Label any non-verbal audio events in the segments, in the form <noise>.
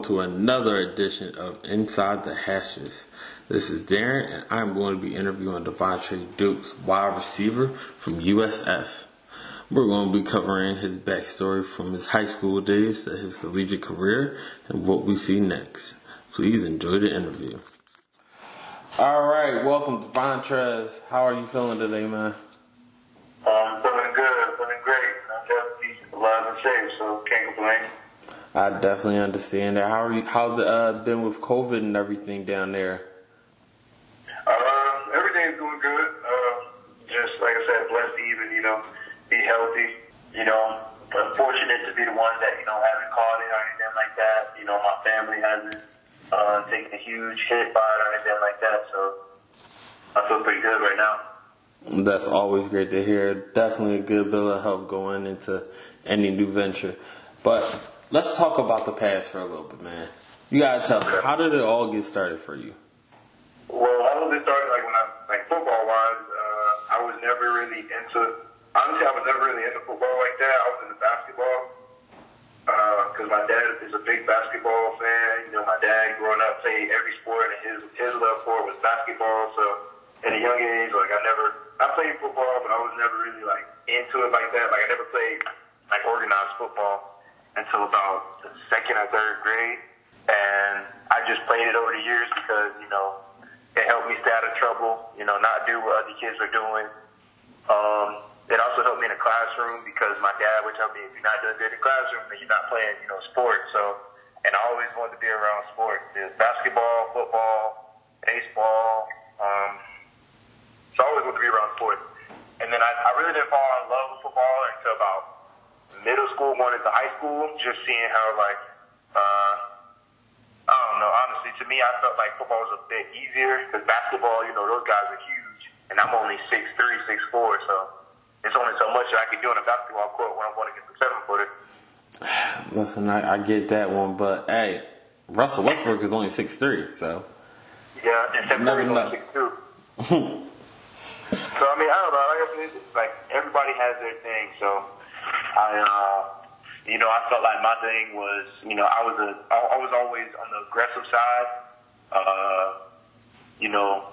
Welcome to another edition of Inside the Hashes. This is Darren, and I'm going to be interviewing Devontae Dukes, wide receiver from USF. We're going to be covering his backstory from his high school days to his collegiate career and what we see next. Please enjoy the interview. All right, welcome Devontae. How are you feeling today, man? Uh, I'm feeling good, I'm feeling great. I'm just alive and safe, so can't complain. I definitely understand that. How are you? How's it uh, been with COVID and everything down there? Uh, everything's going good. Uh, just like I said, blessed to even, you know, be healthy. You know, but fortunate to be the one that, you know, haven't caught it or anything like that. You know, my family hasn't uh, taken a huge hit by it or anything like that, so I feel pretty good right now. That's always great to hear. Definitely a good bill of health going into any new venture. But let's talk about the past for a little bit, man. You gotta tell me, how did it all get started for you? Well, all of it started like when I, like football wise, uh, I was never really into, honestly, I was never really into football like that. I was into basketball. Because uh, my dad is a big basketball fan. You know, my dad growing up played every sport, and his his love for it was basketball. So at a young age, like I never, I played football, but I was never really like into it like that. Like I never played like organized football until about the second or third grade. And I just played it over the years because, you know, it helped me stay out of trouble, you know, not do what other kids were doing. Um, it also helped me in the classroom because my dad would tell me if you're not doing good in the classroom, then you're not playing, you know, sports. So, and I always wanted to be around sports. There's basketball, football, baseball. Um, so I always wanted to be around sports. And then I, I really didn't fall in love with football until about middle school going into high school, just seeing how like uh, I don't know. Honestly, to me, I felt like football was a bit easier because basketball, you know, those guys are huge, and I'm only six three, six four, so it's only so much that I can do on a basketball court when I'm going against a seven footer. <sighs> Listen, I, I get that one, but hey, Russell Westbrook is only six three, so yeah, and Steph Curry's only six two. so I mean, I don't know. I said, like everybody has their thing, so. I, uh, you know, I felt like my thing was, you know, I was a, I was always on the aggressive side. Uh, you know,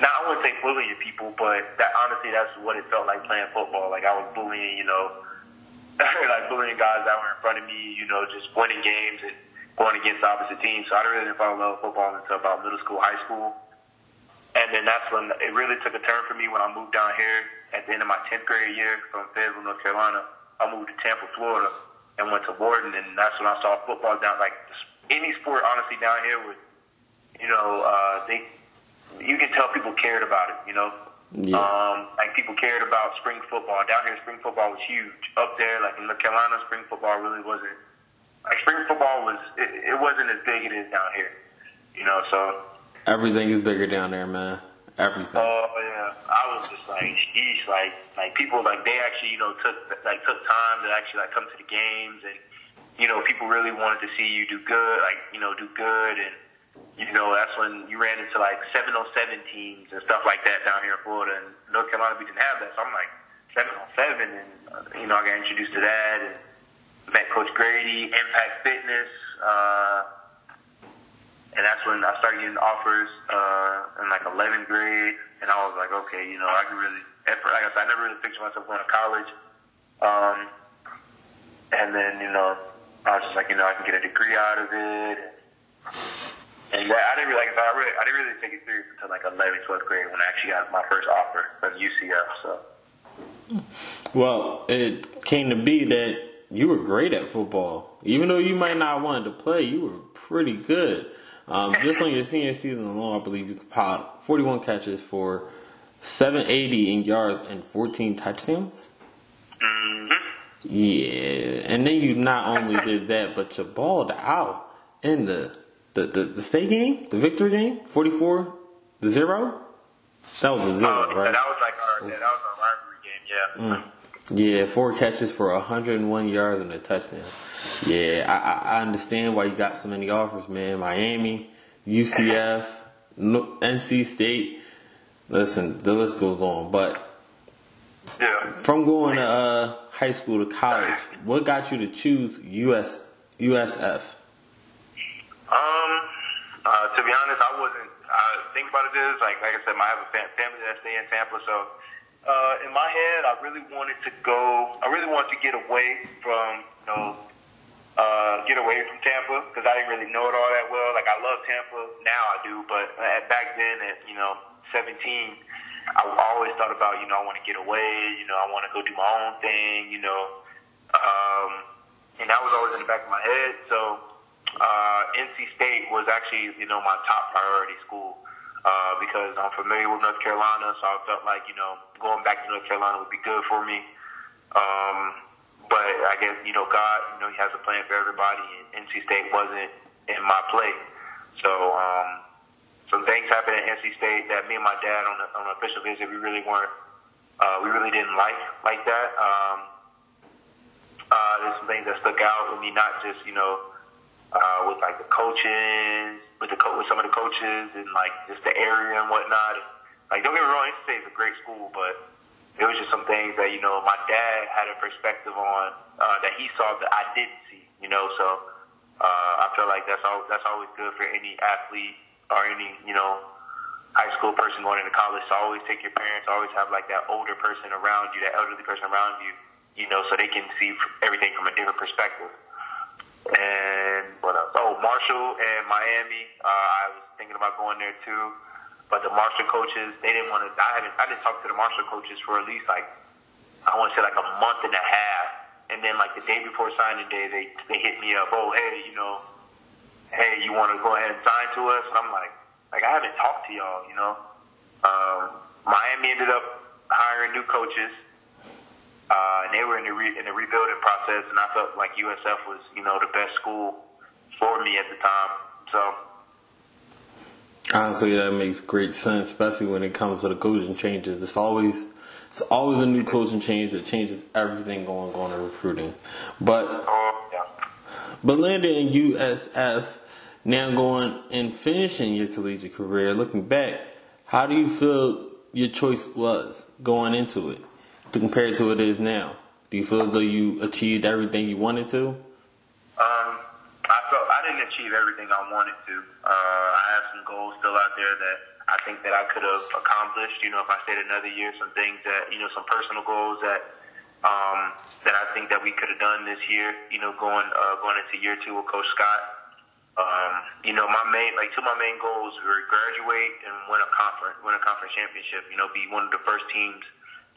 now I wouldn't say bullying people, but that honestly, that's what it felt like playing football. Like I was bullying, you know, <laughs> like bullying guys that were in front of me, you know, just winning games and going against the opposite teams. So I really didn't fall in love with football until about middle school, high school. And then that's when it really took a turn for me when I moved down here at the end of my 10th grade year from Fayetteville, North Carolina. I moved to Tampa, Florida, and went to Borden, and that's when I saw football down. Like any sport, honestly, down here with, you know, uh, they, you can tell people cared about it. You know, yeah. um, like people cared about spring football. Down here, spring football was huge. Up there, like in North Carolina, spring football really wasn't. Like spring football was, it, it wasn't as big as it is down here. You know, so everything is bigger down there, man. Everything. Oh yeah, I was just like, sheesh, like, like people like they actually, you know, took like took time to actually like come to the games, and you know, people really wanted to see you do good, like you know, do good, and you know, that's when you ran into like 707 teams and stuff like that down here in Florida, and North Carolina we didn't have that, so I'm like 707, and uh, you know, I got introduced to that, and met Coach Grady, Impact Fitness. uh and that's when I started getting offers uh, in like 11th grade, and I was like, okay, you know, I can really. At first, like I said, I never really pictured myself going to college. Um, and then, you know, I was just like, you know, I can get a degree out of it. And, and I didn't really, like I I, really, I didn't really take it serious until like 11th, 12th grade when I actually got my first offer from UCF. So. Well, it came to be that you were great at football. Even though you might not want to play, you were pretty good. Um, just on your senior season alone, I believe you compiled 41 catches for 780 in yards and 14 touchdowns. Mm-hmm. Yeah, and then you not only did that, but you balled out in the the, the, the state game, the victory game, 44 0. That was a zero, uh, right? That was like our, that was our rivalry game, yeah. Mm. Yeah, four catches for 101 yards and a touchdown. Yeah, I, I understand why you got so many offers, man. Miami, UCF, NC State. Listen, the list goes on. But yeah. from going to uh, high school to college, what got you to choose US USF? Um, uh, to be honest, I wasn't. Uh, think about it is like like I said, I have a family that stay in Tampa, so uh, in my head, I really wanted to go. I really wanted to get away from you know uh, get away from Tampa because I didn't really know it all that well. Like I love Tampa now, I do, but at, back then at you know 17, I always thought about you know I want to get away. You know I want to go do my own thing. You know, um, and that was always in the back of my head. So uh, NC State was actually you know my top priority school. Uh, because I'm familiar with North Carolina, so I felt like you know going back to North Carolina would be good for me. Um, but I guess you know God, you know He has a plan for everybody, and NC State wasn't in my play. So um, some things happened at NC State that me and my dad on, the, on an official visit we really weren't, uh, we really didn't like like that. Um, uh, there's some things that stuck out with me, not just you know uh, with like the coaches, with the co- with some of the coaches, and like just the area and whatnot. Like don't get me wrong, NC State is a great school, but it was just some things that you know my dad had a perspective on uh, that he saw that I didn't see. You know, so uh, I feel like that's all that's always good for any athlete or any you know high school person going into college. So always take your parents. Always have like that older person around you, that elderly person around you. You know, so they can see everything from a different perspective. And what else? Oh, Marshall and Miami. Uh, I was thinking about going there too. But the Marshall coaches, they didn't want to. I hadn't. I didn't talk to the Marshall coaches for at least like I want to say like a month and a half. And then like the day before signing day, they they hit me up. Oh, hey, you know, hey, you want to go ahead and sign to us? And I'm like, like I haven't talked to y'all, you know. Um, Miami ended up hiring new coaches, uh, and they were in the re- in the rebuilding process. And I felt like USF was, you know, the best school for me at the time. So Honestly, that makes great sense, especially when it comes to the coaching changes. It's always it's always a new coaching change that changes everything going on in recruiting. But oh, but landing in USF, now going and finishing your collegiate career, looking back, how do you feel your choice was going into it compared to what it is now? Do you feel as though you achieved everything you wanted to? Um, I felt I didn't achieve everything I wanted to. Uh, I have some goals still out there that I think that I could have accomplished. You know, if I stayed another year, some things that you know, some personal goals that um, that I think that we could have done this year. You know, going uh, going into year two with Coach Scott. Um, you know, my main like two of my main goals were graduate and win a conference, win a conference championship. You know, be one of the first teams.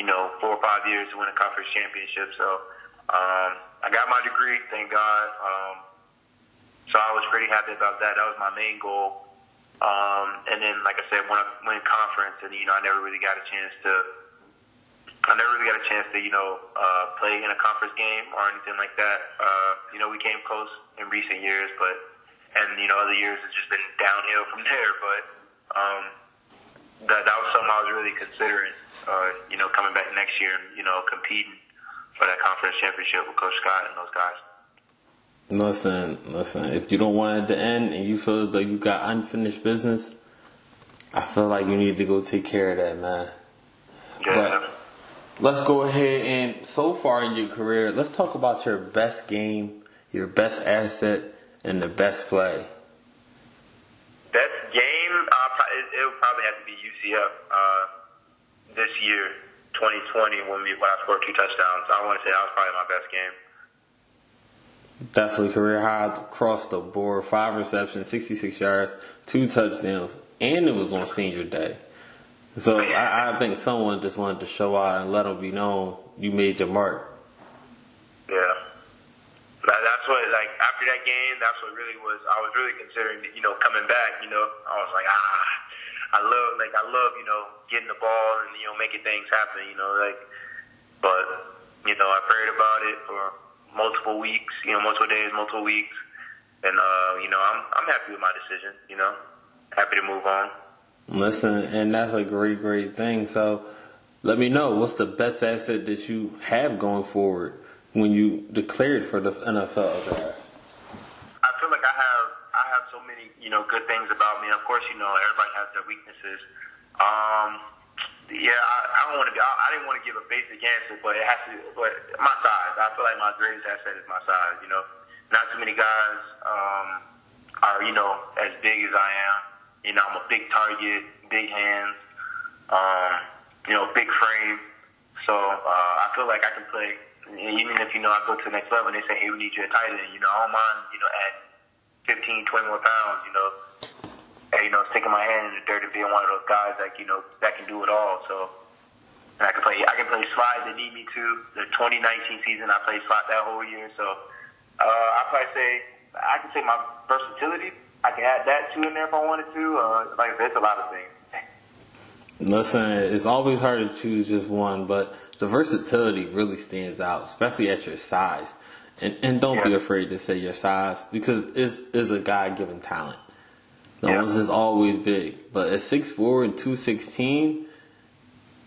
You know, four or five years to win a conference championship. So um, I got my degree, thank God. Um, so I was pretty happy about that. That was my main goal. Um, and then, like I said, when I went conference, and you know, I never really got a chance to. I never really got a chance to, you know, uh, play in a conference game or anything like that. Uh, you know, we came close in recent years, but and you know, other years it's just been downhill from <laughs> there. But um, that that was something I was really considering. Uh, you know, coming back next year and you know, competing for that conference championship with Coach Scott and those guys. Listen, listen. If you don't want it to end and you feel as though you got unfinished business, I feel like you need to go take care of that, man. Yeah. But let's go ahead and so far in your career, let's talk about your best game, your best asset, and the best play. Best game, uh, it, it would probably have to be UCF uh, this year, 2020, when we when I scored two touchdowns. I want to say that was probably my best game. Definitely career high across the board. Five receptions, 66 yards, two touchdowns, and it was on senior day. So I, I think someone just wanted to show out and let them be known you made your mark. Yeah. That's what, like, after that game, that's what really was, I was really considering, you know, coming back, you know, I was like, ah, I love, like, I love, you know, getting the ball and, you know, making things happen, you know, like, but, you know, I prayed about it for multiple weeks, you know, multiple days, multiple weeks, and uh, you know, I'm I'm happy with my decision. You know, happy to move on. Listen, and that's a great, great thing. So, let me know what's the best asset that you have going forward when you declared for the NFL draft. I feel like I have I have so many you know good things about me. Of course, you know everybody has their weaknesses. Um, yeah, I, I don't want to. I, I didn't want to give a basic answer, but it has to. But my size, I feel like my greatest asset is my size. You know, not too many guys um, are you know, as big as I am. You know, I'm a big target, big hands, um, you know, big frame. So uh, I feel like I can play. Even if you know I go to the next level and they say, "Hey, we need you at tight end," you know, I don't mind, you know, add 15, 20 more pounds. You know, you know, sticking my hand in the dirt and being one of those guys that you know that can do it all. So. And I can play. I can play slide if they need me to. The 2019 season, I played slide that whole year. So uh, I probably say I can say my versatility. I can add that too in there if I wanted to. Uh, like it's a lot of things. Listen, it's always hard to choose just one, but the versatility really stands out, especially at your size. And and don't yeah. be afraid to say your size because it's is a God given talent. No yeah. one's just always big, but at six four and two sixteen,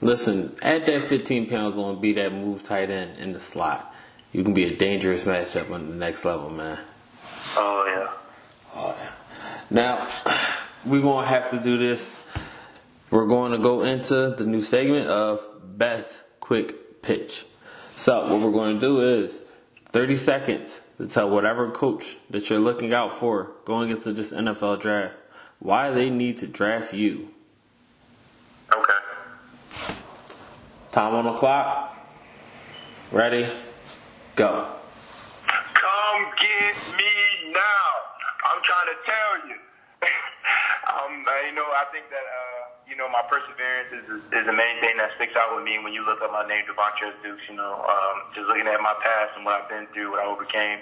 listen, add that fifteen pounds on, be that move tight end in the slot. You can be a dangerous matchup on the next level, man. Oh yeah. Oh yeah. Now <sighs> we're gonna have to do this. We're going to go into the new segment of best quick pitch. So what we're going to do is 30 seconds to tell whatever coach that you're looking out for going into this NFL draft why they need to draft you. Okay. Time on the clock. Ready? Go. Come get me now. I'm trying to tell you. <laughs> um, you know, I think that. Uh, you know, my perseverance is, is the main thing that sticks out with me when you look up my name, Devontae Dukes. You know, um, just looking at my past and what I've been through, what I overcame.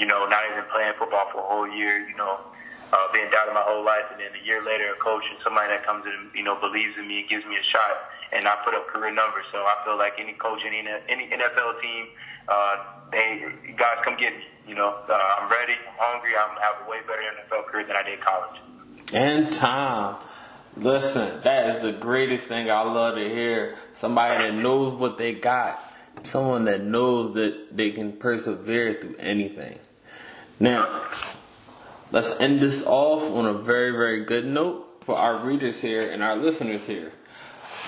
You know, not even playing football for a whole year. You know, uh, being doubted my whole life, and then a year later, a coach and somebody that comes in, you know, believes in me and gives me a shot, and I put up career numbers. So I feel like any coach, any any NFL team, uh, they guys come get me. You know, uh, I'm ready, I'm hungry, I'm have a way better NFL career than I did college. And time. Listen, that is the greatest thing I love to hear. Somebody that knows what they got. Someone that knows that they can persevere through anything. Now, let's end this off on a very, very good note for our readers here and our listeners here.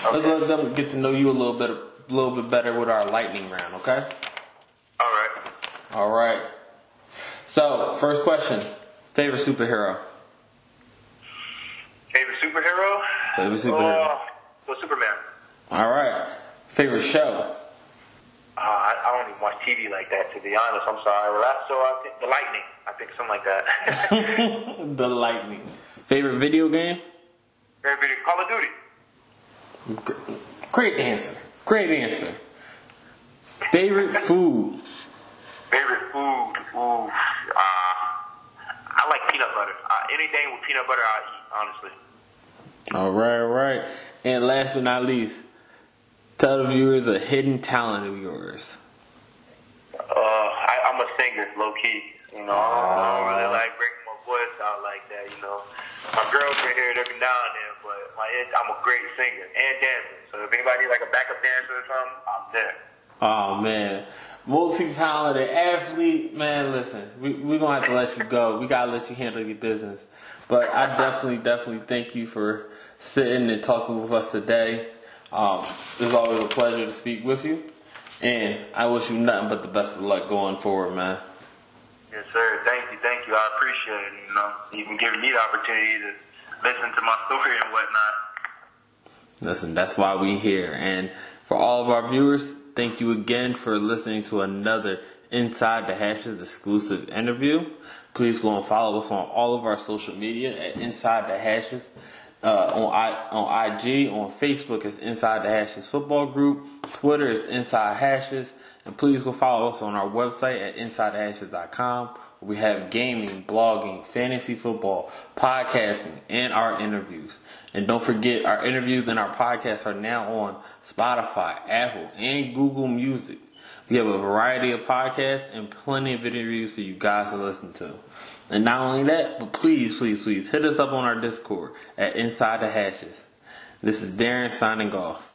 Okay. Let's let them get to know you a little bit, a little bit better with our lightning round. Okay? All right. All right. So, first question: favorite superhero? Favorite superhero? Favorite superhero? Uh, well, Superman. All right. Favorite show? Uh, I, I don't even watch TV like that, to be honest. I'm sorry. Well, that's so I think The Lightning. I think something like that. <laughs> the Lightning. Favorite video game? Favorite video Call of Duty. Great answer. Great answer. Favorite food? Favorite food? Ooh, uh, I like peanut butter. Uh, anything with peanut butter, I'll eat, honestly. All right, all right. And last but not least, tell the viewers a hidden talent of yours. Uh, I, am a singer, low key. You know, I don't really like breaking my voice out like that. You know, my girls can hear it every now and then, but my I'm a great singer and dancer. So if anybody needs like a backup dancer or something, I'm there. Oh man, multi-talented athlete, man. Listen, we we gonna have to let you go. We gotta let you handle your business. But I definitely, definitely thank you for sitting and talking with us today. Um, it's always a pleasure to speak with you. And I wish you nothing but the best of luck going forward, man. Yes, sir. Thank you. Thank you. I appreciate it. You know, even giving me the opportunity to listen to my <laughs> story and whatnot. Listen, that's why we here. And for all of our viewers, thank you again for listening to another Inside the Hashes exclusive interview. Please go and follow us on all of our social media at Inside the Hashes uh, on I, on IG, on Facebook is Inside the Hashes Football Group, Twitter is Inside Hashes, and please go follow us on our website at InsideHashes.com. We have gaming, blogging, fantasy football, podcasting, and our interviews. And don't forget, our interviews and our podcasts are now on Spotify, Apple, and Google Music. We have a variety of podcasts and plenty of interviews for you guys to listen to. And not only that, but please, please, please hit us up on our Discord at Inside the Hashes. This is Darren signing off.